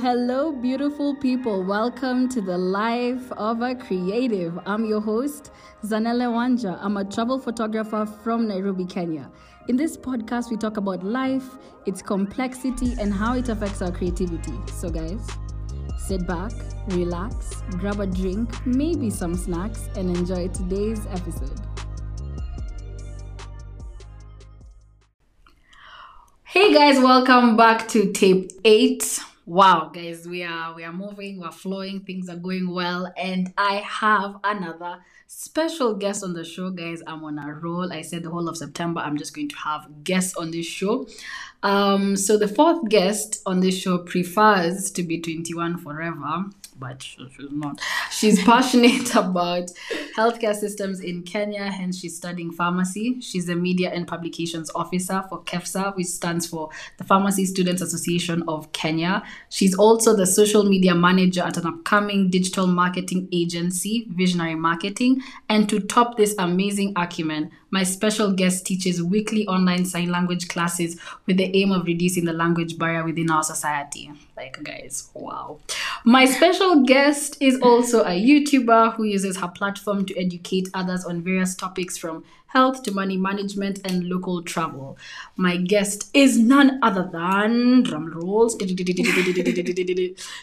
Hello, beautiful people. Welcome to the life of a creative. I'm your host, Zanele Wanja. I'm a travel photographer from Nairobi, Kenya. In this podcast, we talk about life, its complexity, and how it affects our creativity. So, guys, sit back, relax, grab a drink, maybe some snacks, and enjoy today's episode. Hey guys, welcome back to tape 8 wow guys we are we are moving we're flowing things are going well. And i have another special guest on the show guys. I'm on a roll. I said the whole of september i'm just going to have guests on this show. Um so the fourth guest on this show prefers to be 21 forever but she's not. She's passionate about healthcare systems in Kenya, hence she's studying pharmacy. She's the media and publications officer for KEFSA, which stands for the Pharmacy Students Association of Kenya. She's also the social media manager at an upcoming digital marketing agency, Visionary Marketing. And to top this amazing acumen, my special guest teaches weekly online sign language classes with the aim of reducing the language barrier within our society. Like, guys, wow. My special guest is also a YouTuber who uses her platform to educate others on various topics from health to money management and local travel. My guest is none other than drum rolls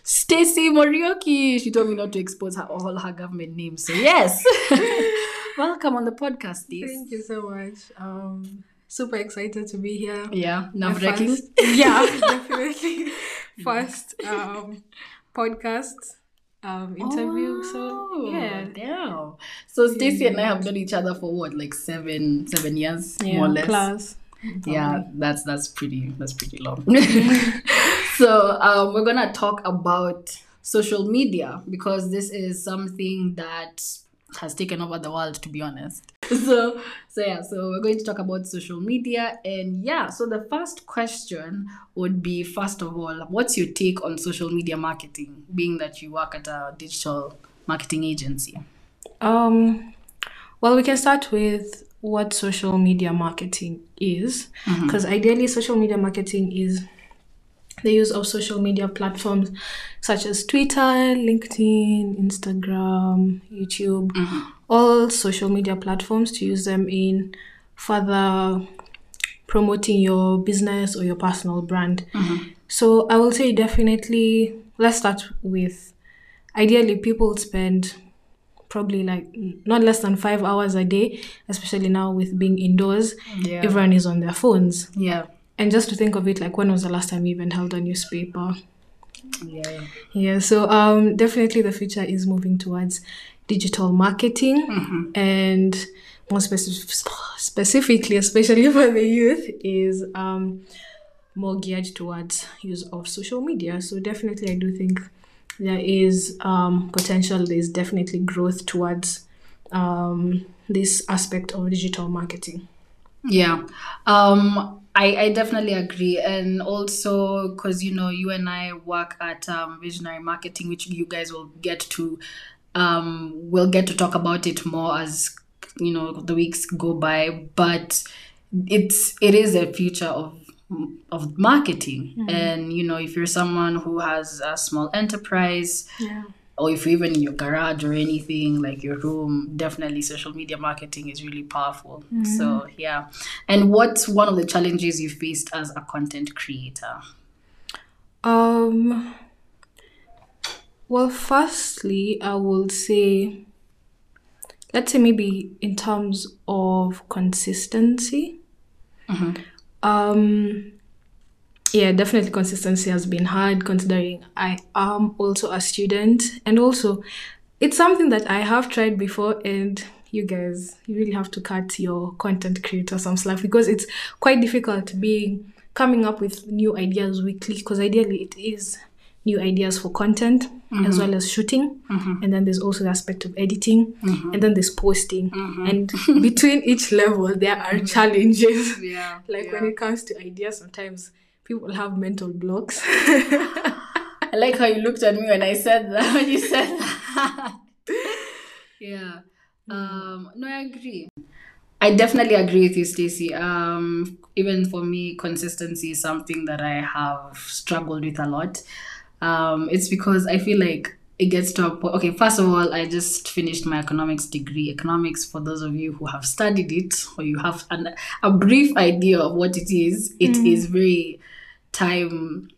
Stacy Muriuki. She told me not to expose her all her government names. So yes. Welcome on the podcast, Stace. Thank you so much. Um super excited to be here. Yeah, nerve wracking. Yeah, definitely. First um podcast um interview. so Oh, yeah. Damn. So Stacy and I have known each other for what, like seven seven years, Yeah, more or less. plus. Yeah, that's that's pretty that's pretty long. so um, we're gonna talk about social media because this is something that has taken over the world to be honest. So so yeah, so we're going to talk about social media and yeah, so the first question would be first of all, what's your take on social media marketing, being that you work at a digital marketing agency? Um well we can start with what social media marketing is. Because ideally social media marketing is the use of social media platforms such as Twitter, LinkedIn, Instagram, YouTube, mm-hmm. all social media platforms to use them in further promoting your business or your personal brand. Mm-hmm. So I will say definitely, let's start with ideally, people spend probably like not less than five hours a day, especially now with being indoors. Yeah. Everyone is on their phones. Yeah. And just to think of it, like when was the last time you even held a newspaper? Yeah. Yeah, so um, definitely the future is moving towards digital marketing and more specif- specifically, especially for the youth, is um, more geared towards use of social media. So definitely, I do think there is um, potential. There's definitely growth towards um, this aspect of digital marketing. Yeah. Um I, I definitely agree. And also because you know you and I work at um, Visionary Marketing, which you guys will get to um we'll get to talk about it more as you know the weeks go by. But it's it is a future of of marketing. And you know, if you're someone who has a small enterprise, Yeah. Or if you're even in your garage or anything like your room definitely social media marketing is really powerful so yeah and what's one of the challenges you faced as a content creator Um. Well, firstly, I will say, let's say maybe in terms of consistency. Um. Yeah, definitely consistency has been hard considering I am also a student. And also it's something that I have tried before and you guys you really have to cut your content creator some slack because it's quite difficult being coming up with new ideas weekly because ideally it is new ideas for content as mm-hmm. well as shooting. Mm-hmm. And then there's also the aspect of editing mm-hmm. and then there's posting. And between each level there are challenges. Yeah like when it comes to ideas sometimes people have mental blocks i like how you looked at me when i said that when you said that yeah um no i agree I definitely agree with you, Stacy. Um, even for me, consistency is something that I have struggled with a lot. Um, it's because I feel like it gets to a point. Okay, first of all, I just finished my economics degree. Economics, for those of you who have studied it or you have an, a brief idea of what it is, it is very time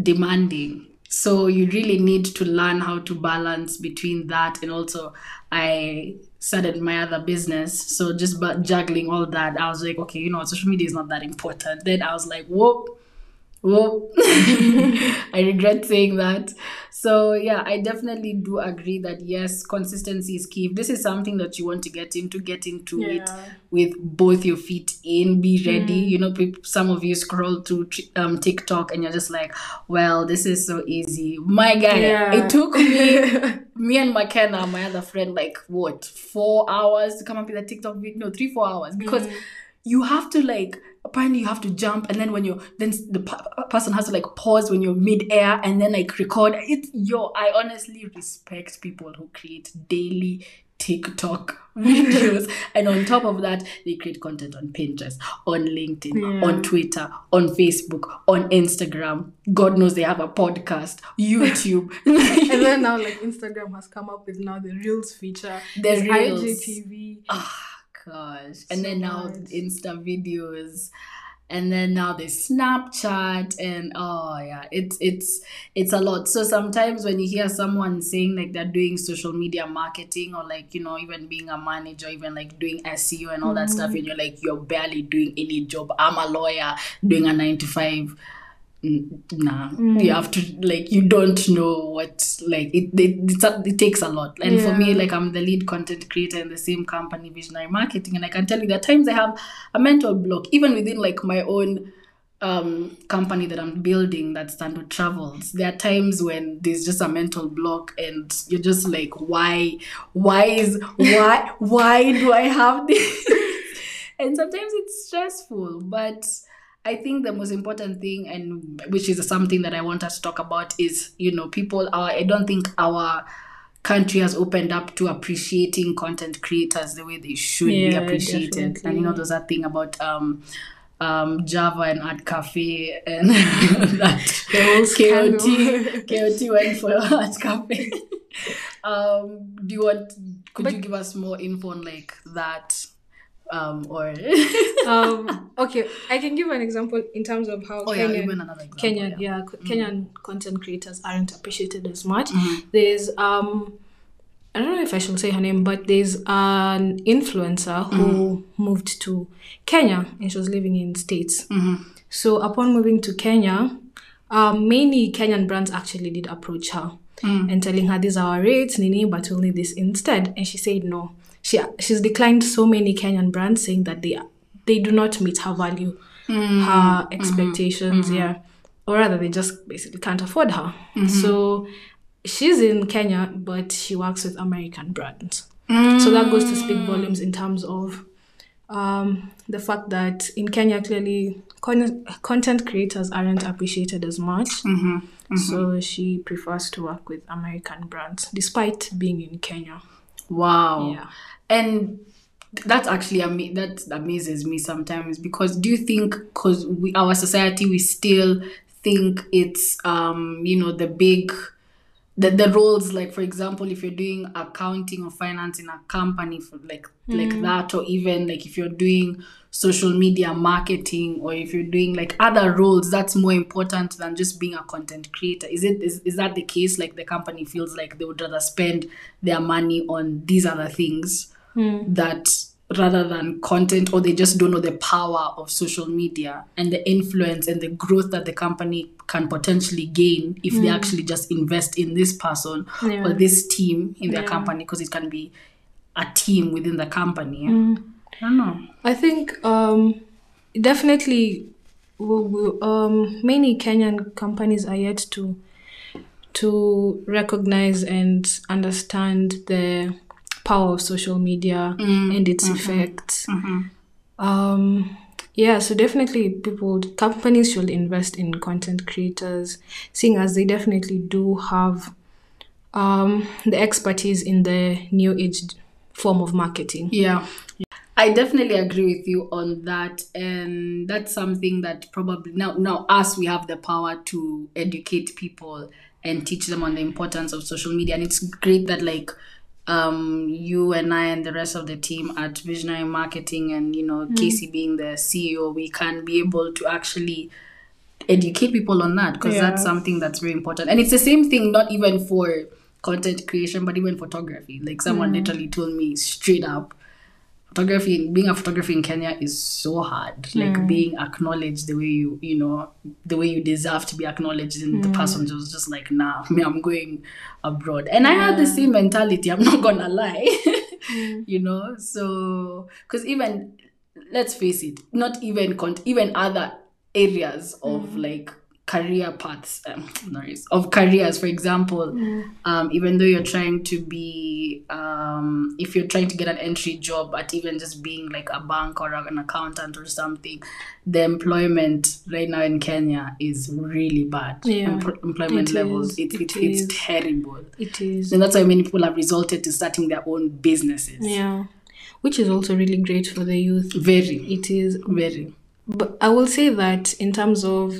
demanding. So you really need to learn how to balance between that and also I started my other business. So just but juggling all that, I was like, okay, you know, social media is not that important. Then I was like, whoop, whoop. I regret saying that. So yeah, I definitely do agree that yes, consistency is key. If this is something that you want to get into, get into it with both your feet in, be ready. Mm. You know, some of you scroll through um, TikTok and you're just like, well, this is so easy. My guy, Yeah. it took me, me and McKenna, uh, my other friend, like what, four hours to come up with a TikTok video? No, three, four hours because mm. you have to like apparently you have to jump and then when you're then the pa- person has to like pause when you're mid-air and then like record it yo i honestly respect people who create daily tiktok videos and on top of that they create content on pinterest on linkedin Yeah. on twitter on facebook on instagram god knows they have a podcast youtube and then now like Instagram has come up with now the Reels feature. The Reels. IGTV. Ah. Gosh. And So then now much. Insta videos. And then now there's Snapchat and oh yeah, it's it's it's a lot. So sometimes when you hear someone saying like they're doing social media marketing or like, you know, even being a manager, even like doing SEO and all that stuff, mm-hmm. and you're like, you're barely doing any job. I'm a lawyer doing a nine to five nah. You have to like you don't know what like it it, it's a, it takes a lot. And for me like i'm the lead content creator in the same company visionary marketing and i can tell you that times i have a mental block even within like my own um company that i'm building that's Thando Travels. There are times when there's just a mental block and you're just like why why is why why do i have this? And sometimes it's stressful but i think the most important thing and which is something that i want us to talk about is you know people are i don't think our country has opened up to appreciating content creators the way they should be Yeah, appreciated and you know definitely. there's that thing about um um, Java and Art Cafe and that The whole. KOT, KOT went for Art Cafe. um, do you want? Could But- you give us more info on like that? Um, or um, okay, I can give an example in terms of how oh yeah, Kenyan, another example. Kenyan, yeah. yeah, co- Kenyan content creators aren't appreciated as much. Mhm. There's um, I don't know if I should say her name, but there's an influencer who moved to Kenya and she was living in States. Mhm. So upon moving to Kenya, um, many Kenyan brands actually did approach her Mm. and telling her these are our rates, Nini, but we'll need this instead. And she said no. She she's declined so many Kenyan brands saying that they they do not meet her value, Mm. her expectations, yeah. Or rather they just basically can't afford her. So she's in Kenya, but she works with American brands. So that goes to speak volumes in terms of um, the fact that in Kenya, clearly con- content creators aren't appreciated as much. Mhm. So she prefers to work with American brands despite being in Kenya. Wow. Yeah. And that's actually ama- that amazes me sometimes because do you think because we our society we still think it's um you know the big the, the roles like for example if you're doing accounting or finance in a company for like like that or even like if you're doing social media marketing or if you're doing like other roles that's more important than just being a content creator. Is it is, is that the case? Like the company feels like they would rather spend their money on these other things that rather than content or they just don't know the power of social media and the influence and the growth that the company can potentially gain if they actually just invest in this person Yeah. or this team in their Yeah. company because it can be a team within the company. I don't know. I think um, definitely w- w- um, many Kenyan companies are yet to to recognize and understand the power of social media and its effects. Um, yeah, so definitely people companies should invest in content creators, seeing as they definitely do have um, the expertise in the new age form of marketing. Yeah. I definitely agree with you on that, and that's something that probably now now us we have the power to educate people and teach them on the importance of social media, and it's great that like um you and I and the rest of the team at Visionary Marketing and you know Casey being the CEO, we can be able to actually educate people on that because Yeah. that's something that's very important, and it's the same thing not even for content creation but even photography. Like someone literally told me straight up photography being a photographer in Kenya is so hard. Like mm. being acknowledged the way you you know the way you deserve to be acknowledged. And the mm. person was just like, nah, me, I'm going abroad. And I had the same mentality. I'm not gonna lie. Mm. you know, so because even let's face it, not even con- even other areas of like career paths um, sorry, of careers for example um, even though you're trying to be um, if you're trying to get an entry job at even just being like a bank or an accountant or something the employment right now in kenya is really bad Yeah, Empl- employment it levels it, it it, it's is. terrible It is. and that's why many people have resorted to starting their own businesses Yeah. Which is also really great for the youth. very It is. very But I will say that in terms of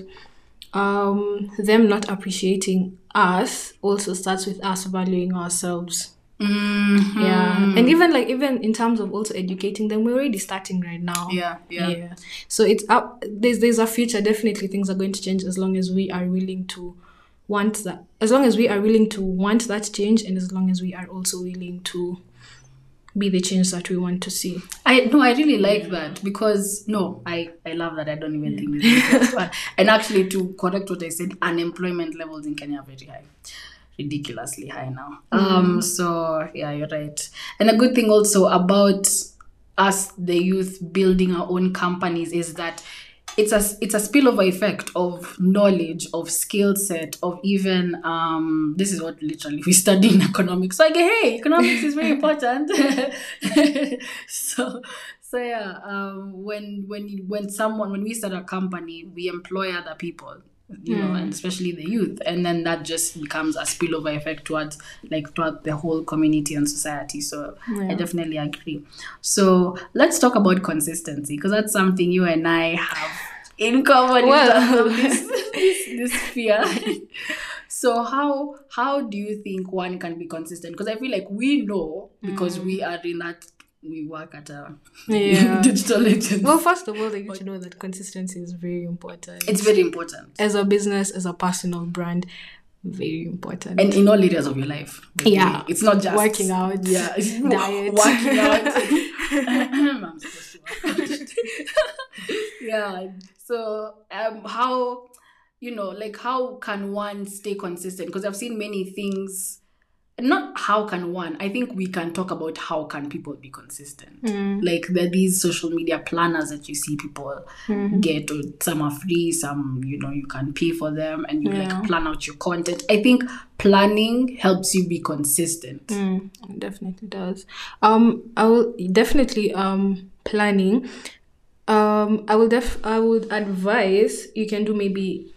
um, them not appreciating us, also starts with us valuing ourselves. Mhm. Yeah. And even like, even in terms of also educating them, we're already starting right now. yeah yeah yeah so it's up there's there's a future definitely things are going to change as long as we are willing to want that as long as we are willing to want that change and as long as we are also willing to be the change that we want to see I no, I really like that because no, I I love that. I don't even think this is the best one. And actually, to correct what I said, unemployment levels in Kenya are very high, ridiculously high now. Um, so yeah, you're right. And a good thing also about us, the youth, building our own companies is that it's a it's a spillover effect of knowledge, of skill set, of even um this is what literally we study in economics. So go, hey, economics is very important. so so yeah, um when when when someone when we start a company, we employ other people. You know, and especially the youth, and then that just becomes a spillover effect towards like throughout the whole community and society. So I definitely agree. So let's talk about consistency because that's something you and I have in common Well. in terms of this, this, this fear. so how how do you think one can be consistent? Because I feel like we know because hmm. we are in that we work at a Yeah. digital agency. well first of all they need to know that consistency is very important it's very important. as a business as a personal brand very important And in all areas of your life. Yeah. It's not just Working out, Yeah. It's diet. Working out. I'm supposed to work out. yeah. So um how you know, like how can one stay consistent? Because I've seen many things not how can one i think we can talk about how can people be consistent Mm. like there are these social media planners that you see people Mm-hmm. get or some are free some you know you can pay for them and you Yeah. like plan out your content i think planning helps you be consistent Mm, definitely does. Um, I will definitely um planning. Um, I will def I would advise you can do maybe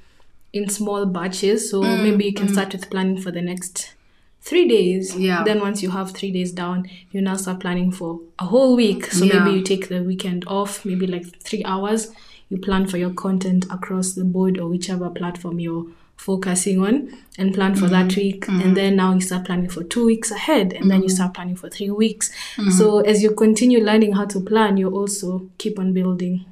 in small batches. So Mm, maybe you can start with planning for the next three days. Yeah. Then once you have three days down, you now start planning for a whole week. So Yeah. maybe you take the weekend off, maybe like three hours. You plan for your content across the board or whichever platform you're focusing on and plan for that mm-hmm. week and mm-hmm. then now you start planning for two weeks ahead and then you mm-hmm. start planning for three weeks so as you continue learning how to plan you also keep on building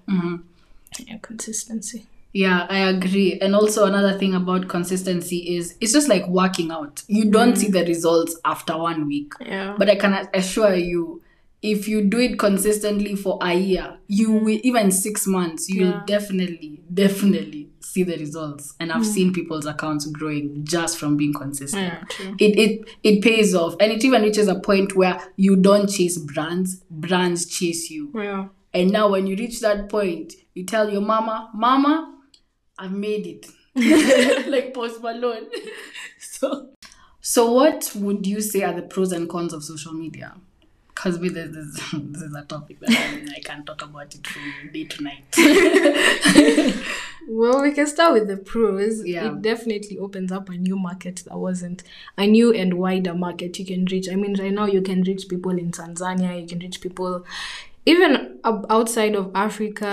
your consistency Yeah, I agree. And also another thing about consistency is it's just like working out. You don't see mm. the results after one week. yeah But I can assure you, if you do it consistently for a year, you will even six months, you will Yeah. definitely, definitely see the results. And I've mm. seen people's accounts growing just from being consistent. yeah true It, it it pays off and it even reaches a point where you don't chase brands, brands chase you. yeah And now when you reach that point, you tell your mama, Mama, I've made it. like Post Malone. so so what would you say are the pros and cons of social media? Because this, this, this is a topic that I, I can talk about it from day to night. Well, we can start with the pros. Yeah. It definitely opens up a new market that wasn't a new and wider market you can reach. I mean, right now you can reach people in Tanzania, you can reach people even outside of Africa,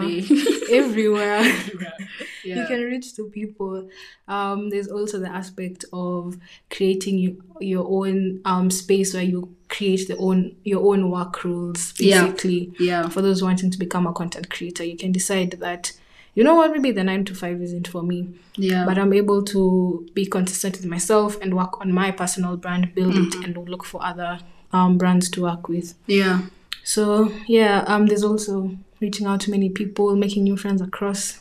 Brunei. everywhere. yeah. you can reach to people. Um, there's also the aspect of creating you, your own um, space where you create the own your own work rules. Yeah. Basically, yeah. for those wanting to become a content creator, you can decide that you know what, maybe the nine to five isn't for me, Yeah. but I'm able to be consistent with myself and work on my personal brand, build Mm-hmm. it, and look for other um, brands to work with. yeah. So yeah, um, there's also reaching out to many people, making new friends across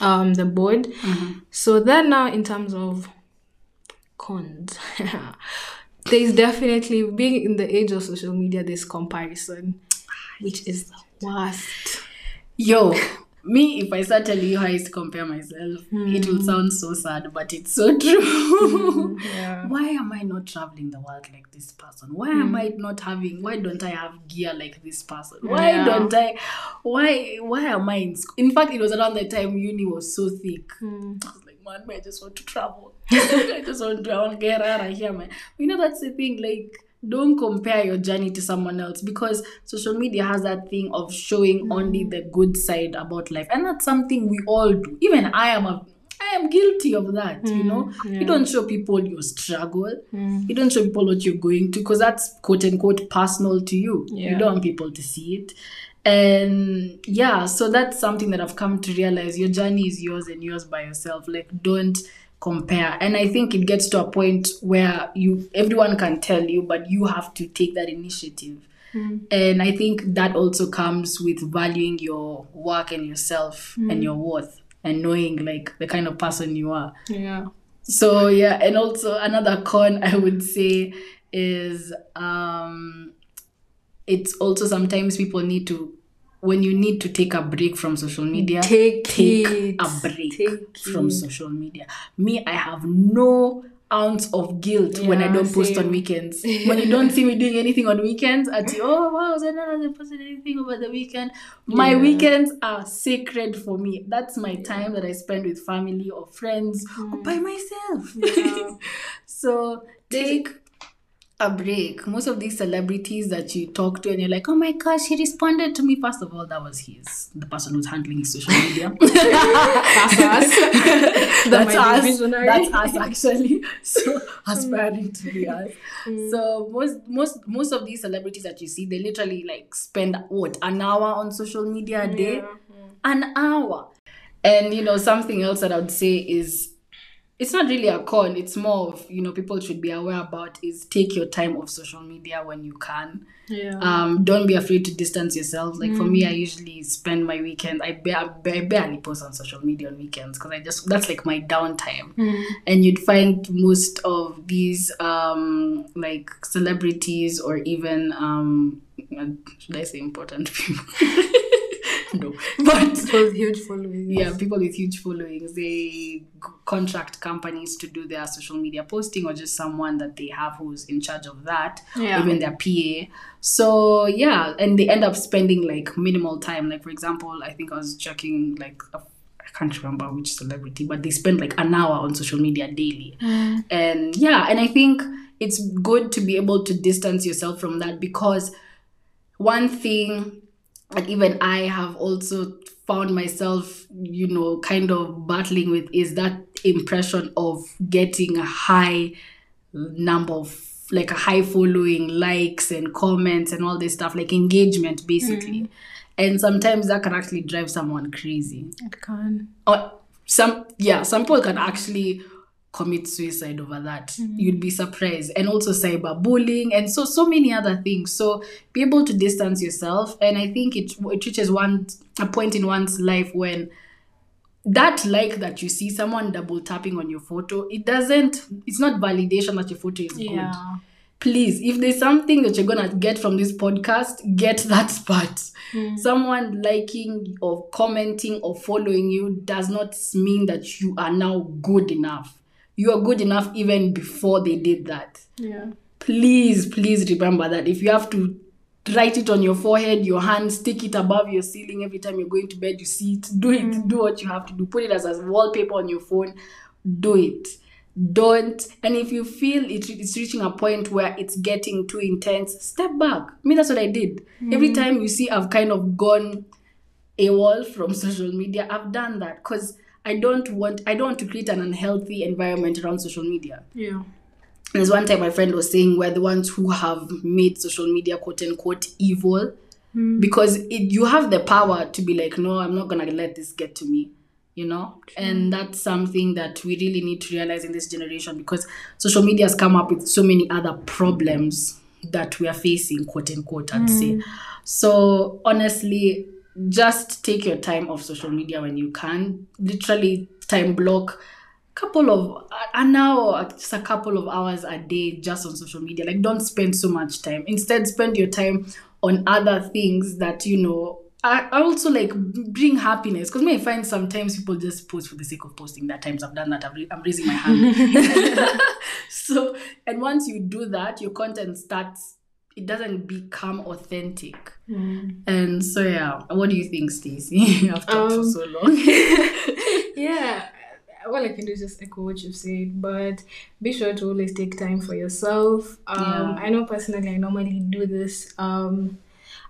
um the board. So then now in terms of cons, there's definitely being in the age of social media, there's comparison, which is the worst. Yo, me, if I start telling you how I used to compare myself, it will sound so sad, but it's so true. Yeah. Why am I not traveling the world like this person? Why am I not having? Why don't I have gear like this person? Why Yeah. don't I? Why? Why am I in school? In fact, it was around the time uni was so thick. mm. I was like, man, I just want to travel. I just want to. I want to get out of here, man. You know that's the thing. Like, don't compare your journey to someone else because social media has that thing of showing only mm. the good side about life, and that's something we all do. Even I am a. I am guilty of that, you mm, know. yeah. You don't show people your struggle. Mm. You don't show people what you're going to because that's quote unquote personal to you. You don't want people to see it. And yeah, so that's something that I've come to realize your journey is yours and yours by yourself. Like don't compare. And I think it gets to a point where you everyone can tell you, but you have to take that initiative. And I think that also comes with valuing your work and yourself and your worth and knowing like the kind of person you are. Yeah. So yeah, and also another con I would say is um it's also sometimes people need to when you need to take a break from social media, Take take it. a break Take from it. social media. Me, I have no ounce of guilt when I don't post on weekends. when you don't see me doing anything on weekends, I say, oh wow, Zena hasn't posted anything over the weekend. My Yeah. weekends are sacred for me. That's my time that I spend with family or friends or mm. by myself. Yeah. so take a break. Most of these celebrities that you talk to and you're like, oh my gosh, he responded to me. First of all, that was his the person who's handling his social media. That's us. That that's us. That's us actually. So aspiring to be us. Mm. So most most most of these celebrities that you see, they literally like spend what an hour on social media a day, an hour. And you know something else that I would say is. It's not really a con. It's more of you know people should be aware about is take your time off social media when you can. Yeah. um don't be afraid to distance yourself like for me i usually spend my weekend i, ba- I barely post on social media on weekends because i just that's like my downtime. And you'd find most of these um like celebrities or even um should i say important people no but people With huge following. yeah people with huge followings they contract companies to do their social media posting or just someone that they have who's in charge of that Yeah. even their pa so yeah and they end up spending like minimal time like for example i think i was checking like a I can't remember which celebrity, but they spend like an hour on social media daily. Mm. And yeah, and I think it's good to be able to distance yourself from that because one thing that even I have also found myself, you know, kind of battling with is that impression of getting a high number of like a high following, likes and comments and all this stuff, like engagement basically. Mm. And sometimes that can actually drive someone crazy. It can. Or some yeah, some people can actually commit suicide over that. Mm-hmm. You'd be surprised. And also cyberbullying and so so many other things. So be able to distance yourself. And I think it it reaches one a point in one's life when that like that you see someone double tapping on your photo, it doesn't it's not validation that your photo is good please if there's something that you're gonna get from this podcast get that part mm. someone liking or commenting or following you does not mean that you are now good enough you are good enough even before they did that. Yeah. please please remember that if you have to write it on your forehead your hand stick it above your ceiling every time you're going to bed you see it do it mm. do what you have to do. Put it as a wallpaper on your phone do it. Don't and if you feel it, it's reaching a point where it's getting too intense step back. I mean that's what i did. Every mm. time you see i've kind of gone AWOL from social media i've done that because i don't want i don't want to create an unhealthy environment around social media Yeah. there's one time my friend was saying we're the ones who have made social media quote unquote evil hmm. because it, you have the power to be like, no, I'm not gonna let this get to me, you know. And that's something that we really need to realize in this generation because social media has come up with so many other problems that we are facing, quote unquote, I'd say. Hmm. So honestly, just take your time off social media when you can. Literally, time block couple of an hour just a couple of hours a day just on social media. Like don't spend so much time. Instead spend your time on other things that you know I also like bring happiness. Because I find sometimes people just post for the sake of posting that times I've done that I'm, ra- I'm raising my hand. So and once you do that your content starts it doesn't become authentic. And so yeah what do you think Stacy I've talked for Um, so long? Yeah all i can do is just echo what you've said but be sure to always take time for yourself. Um Yeah. i know personally i normally do this um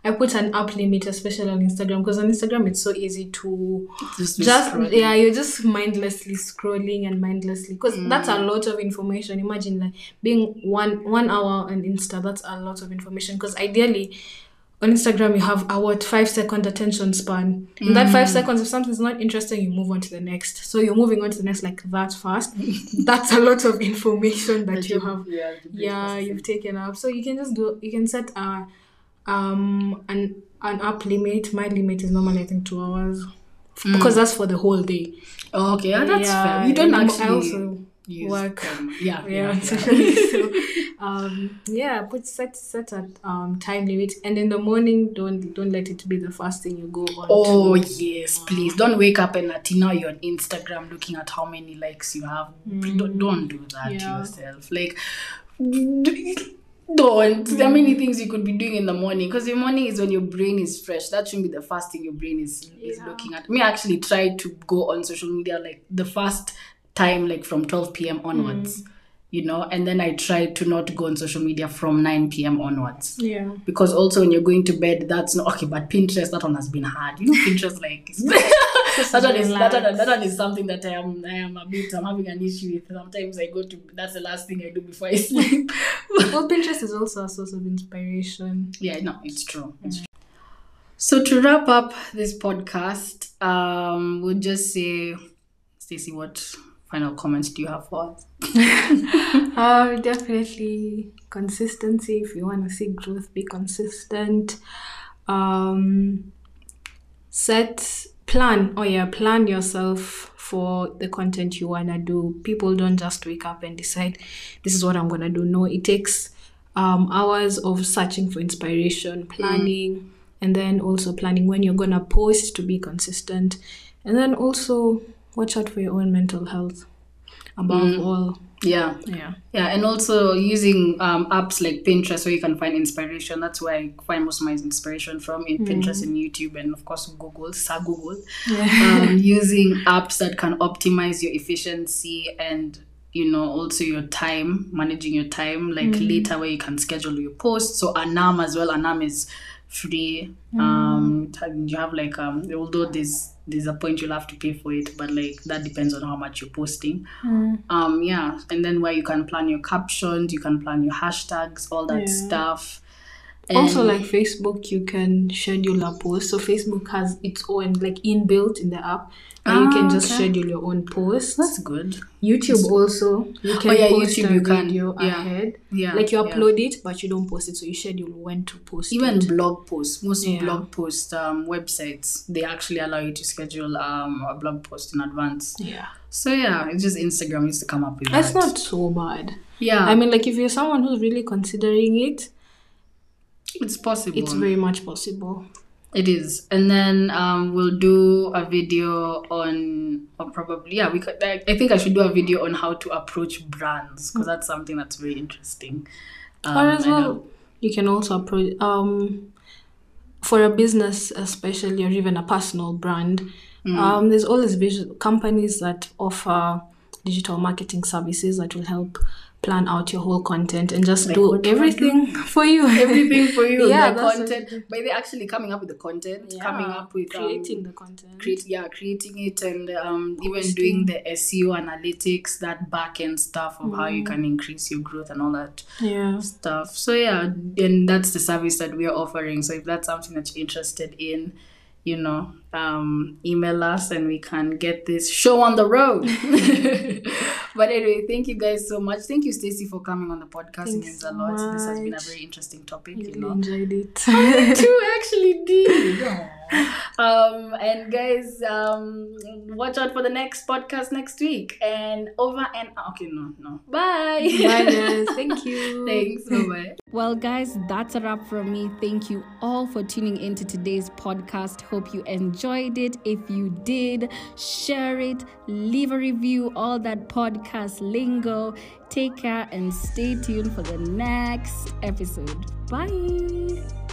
I put an up limit, especially on Instagram, because on Instagram it's so easy to just, just yeah, you're just mindlessly scrolling and mindlessly because that's Mm. a lot of information. Imagine like being one one hour on Insta, that's a lot of information. Because ideally, on Instagram you have a what five second attention span. In that Mm. five seconds, if something's not interesting, you move on to the next. So you're moving on to the next like that fast. that's a lot of information that That you have yeah, yeah you've taken up so you can just do you can set a um an an up limit my limit is normally i think two hours Mm. because that's for the whole day Oh, okay, yeah, that's fair. You don't actually i also use work them. Yeah, yeah, yeah, yeah. so um yeah put set set a um time limit and in the morning don't don't let it be the first thing you go on Oh to. yes, please don't wake up and at now you're on Instagram looking at how many likes you have. Don't, don't do that to Yeah. yourself. Like, don't. There are many things you could be doing in the morning because the morning is when your brain is fresh. That shouldn't be the first thing your brain is is looking at. Me I actually try to go on social media like the first time, like from 12 p.m. onwards. You know, and then I try to not go on social media from 9 p.m. onwards yeah because also when you're going to bed, that's not okay. But Pinterest, that one has been hard. You know, Pinterest, like that one is that one, that one is something that I am I am a bit I'm having an issue with. Sometimes I go to that's the last thing I do before I sleep. Well pinterest is also a source of inspiration yeah, no, it's true. It's true. So to wrap up this podcast, um, we'll just say, Stacy, what final comments do you have for us? Uh, definitely consistency. If you want to see growth, be consistent. Um, set plan. Oh yeah, plan yourself for the content you wanna do. People don't just wake up and decide this is what I'm gonna do. No, it takes um, hours of searching for inspiration, planning, and then also planning when you're gonna post to be consistent, and then also watch out for your own mental health. Above all, Yeah. yeah. Yeah, and also using um, apps like Pinterest where you can find inspiration. That's where I find most of my inspiration from in Pinterest and YouTube, and of course Google, Sir Google. um, using apps that can optimize your efficiency and you know also your time, managing your time. Like later where you can schedule your posts. So Unum as well. Unum is free. Um, you have like um, although there's there's a point you'll have to pay for it, but like that depends on how much you're posting. Um yeah and then where you can plan your captions you can plan your hashtags all that Yeah. stuff also like facebook you can schedule a post so facebook has its own like inbuilt in the app and you can Ah, just okay. schedule your own posts that's good youtube also you can Oh, yeah, post YouTube a you can, video yeah. ahead yeah like you yeah. upload it but you don't post it so you schedule when to post even it. blog posts most Yeah. blog post um, websites they actually allow you to schedule um, a blog post in advance yeah so yeah it's just instagram needs to come up with that. that's that not so bad yeah i mean like if you're someone who's really considering it it's possible it's very much possible It is, and then um, we'll do a video on, or probably yeah, we could. I, I think I should do a video on how to approach brands because that's something that's very interesting. Um, or as well you can also approach um for a business especially or even a personal brand Mm. um there's always visual companies that offer digital marketing services that will help plan out your whole content and just Like do what do everything for you. Everything for you. Yeah, the content. But they're actually coming up with the content, coming up with creating um, the content. create yeah creating it and um, even doing the seo analytics that back end stuff of how Mm. you can increase your growth and all that yeah. stuff so yeah and that's the service that we are offering so if that's something that you're interested in you know um, email us and we can get this show on the road but anyway thank you guys so much. Thank you stacy for coming on the podcast. It means so a lot. This has been a very interesting topic I you know. enjoyed it. I too actually did. Um, and guys, um, watch out for the next podcast next week. And over and okay, no, no, bye. Bye guys. Thank you. Thanks. Bye bye. Well, guys, that's a wrap from me. Thank you all for tuning into today's podcast. Hope you enjoyed it. If you did, share it, leave a review, all that podcast lingo. Take care and stay tuned for the next episode. Bye.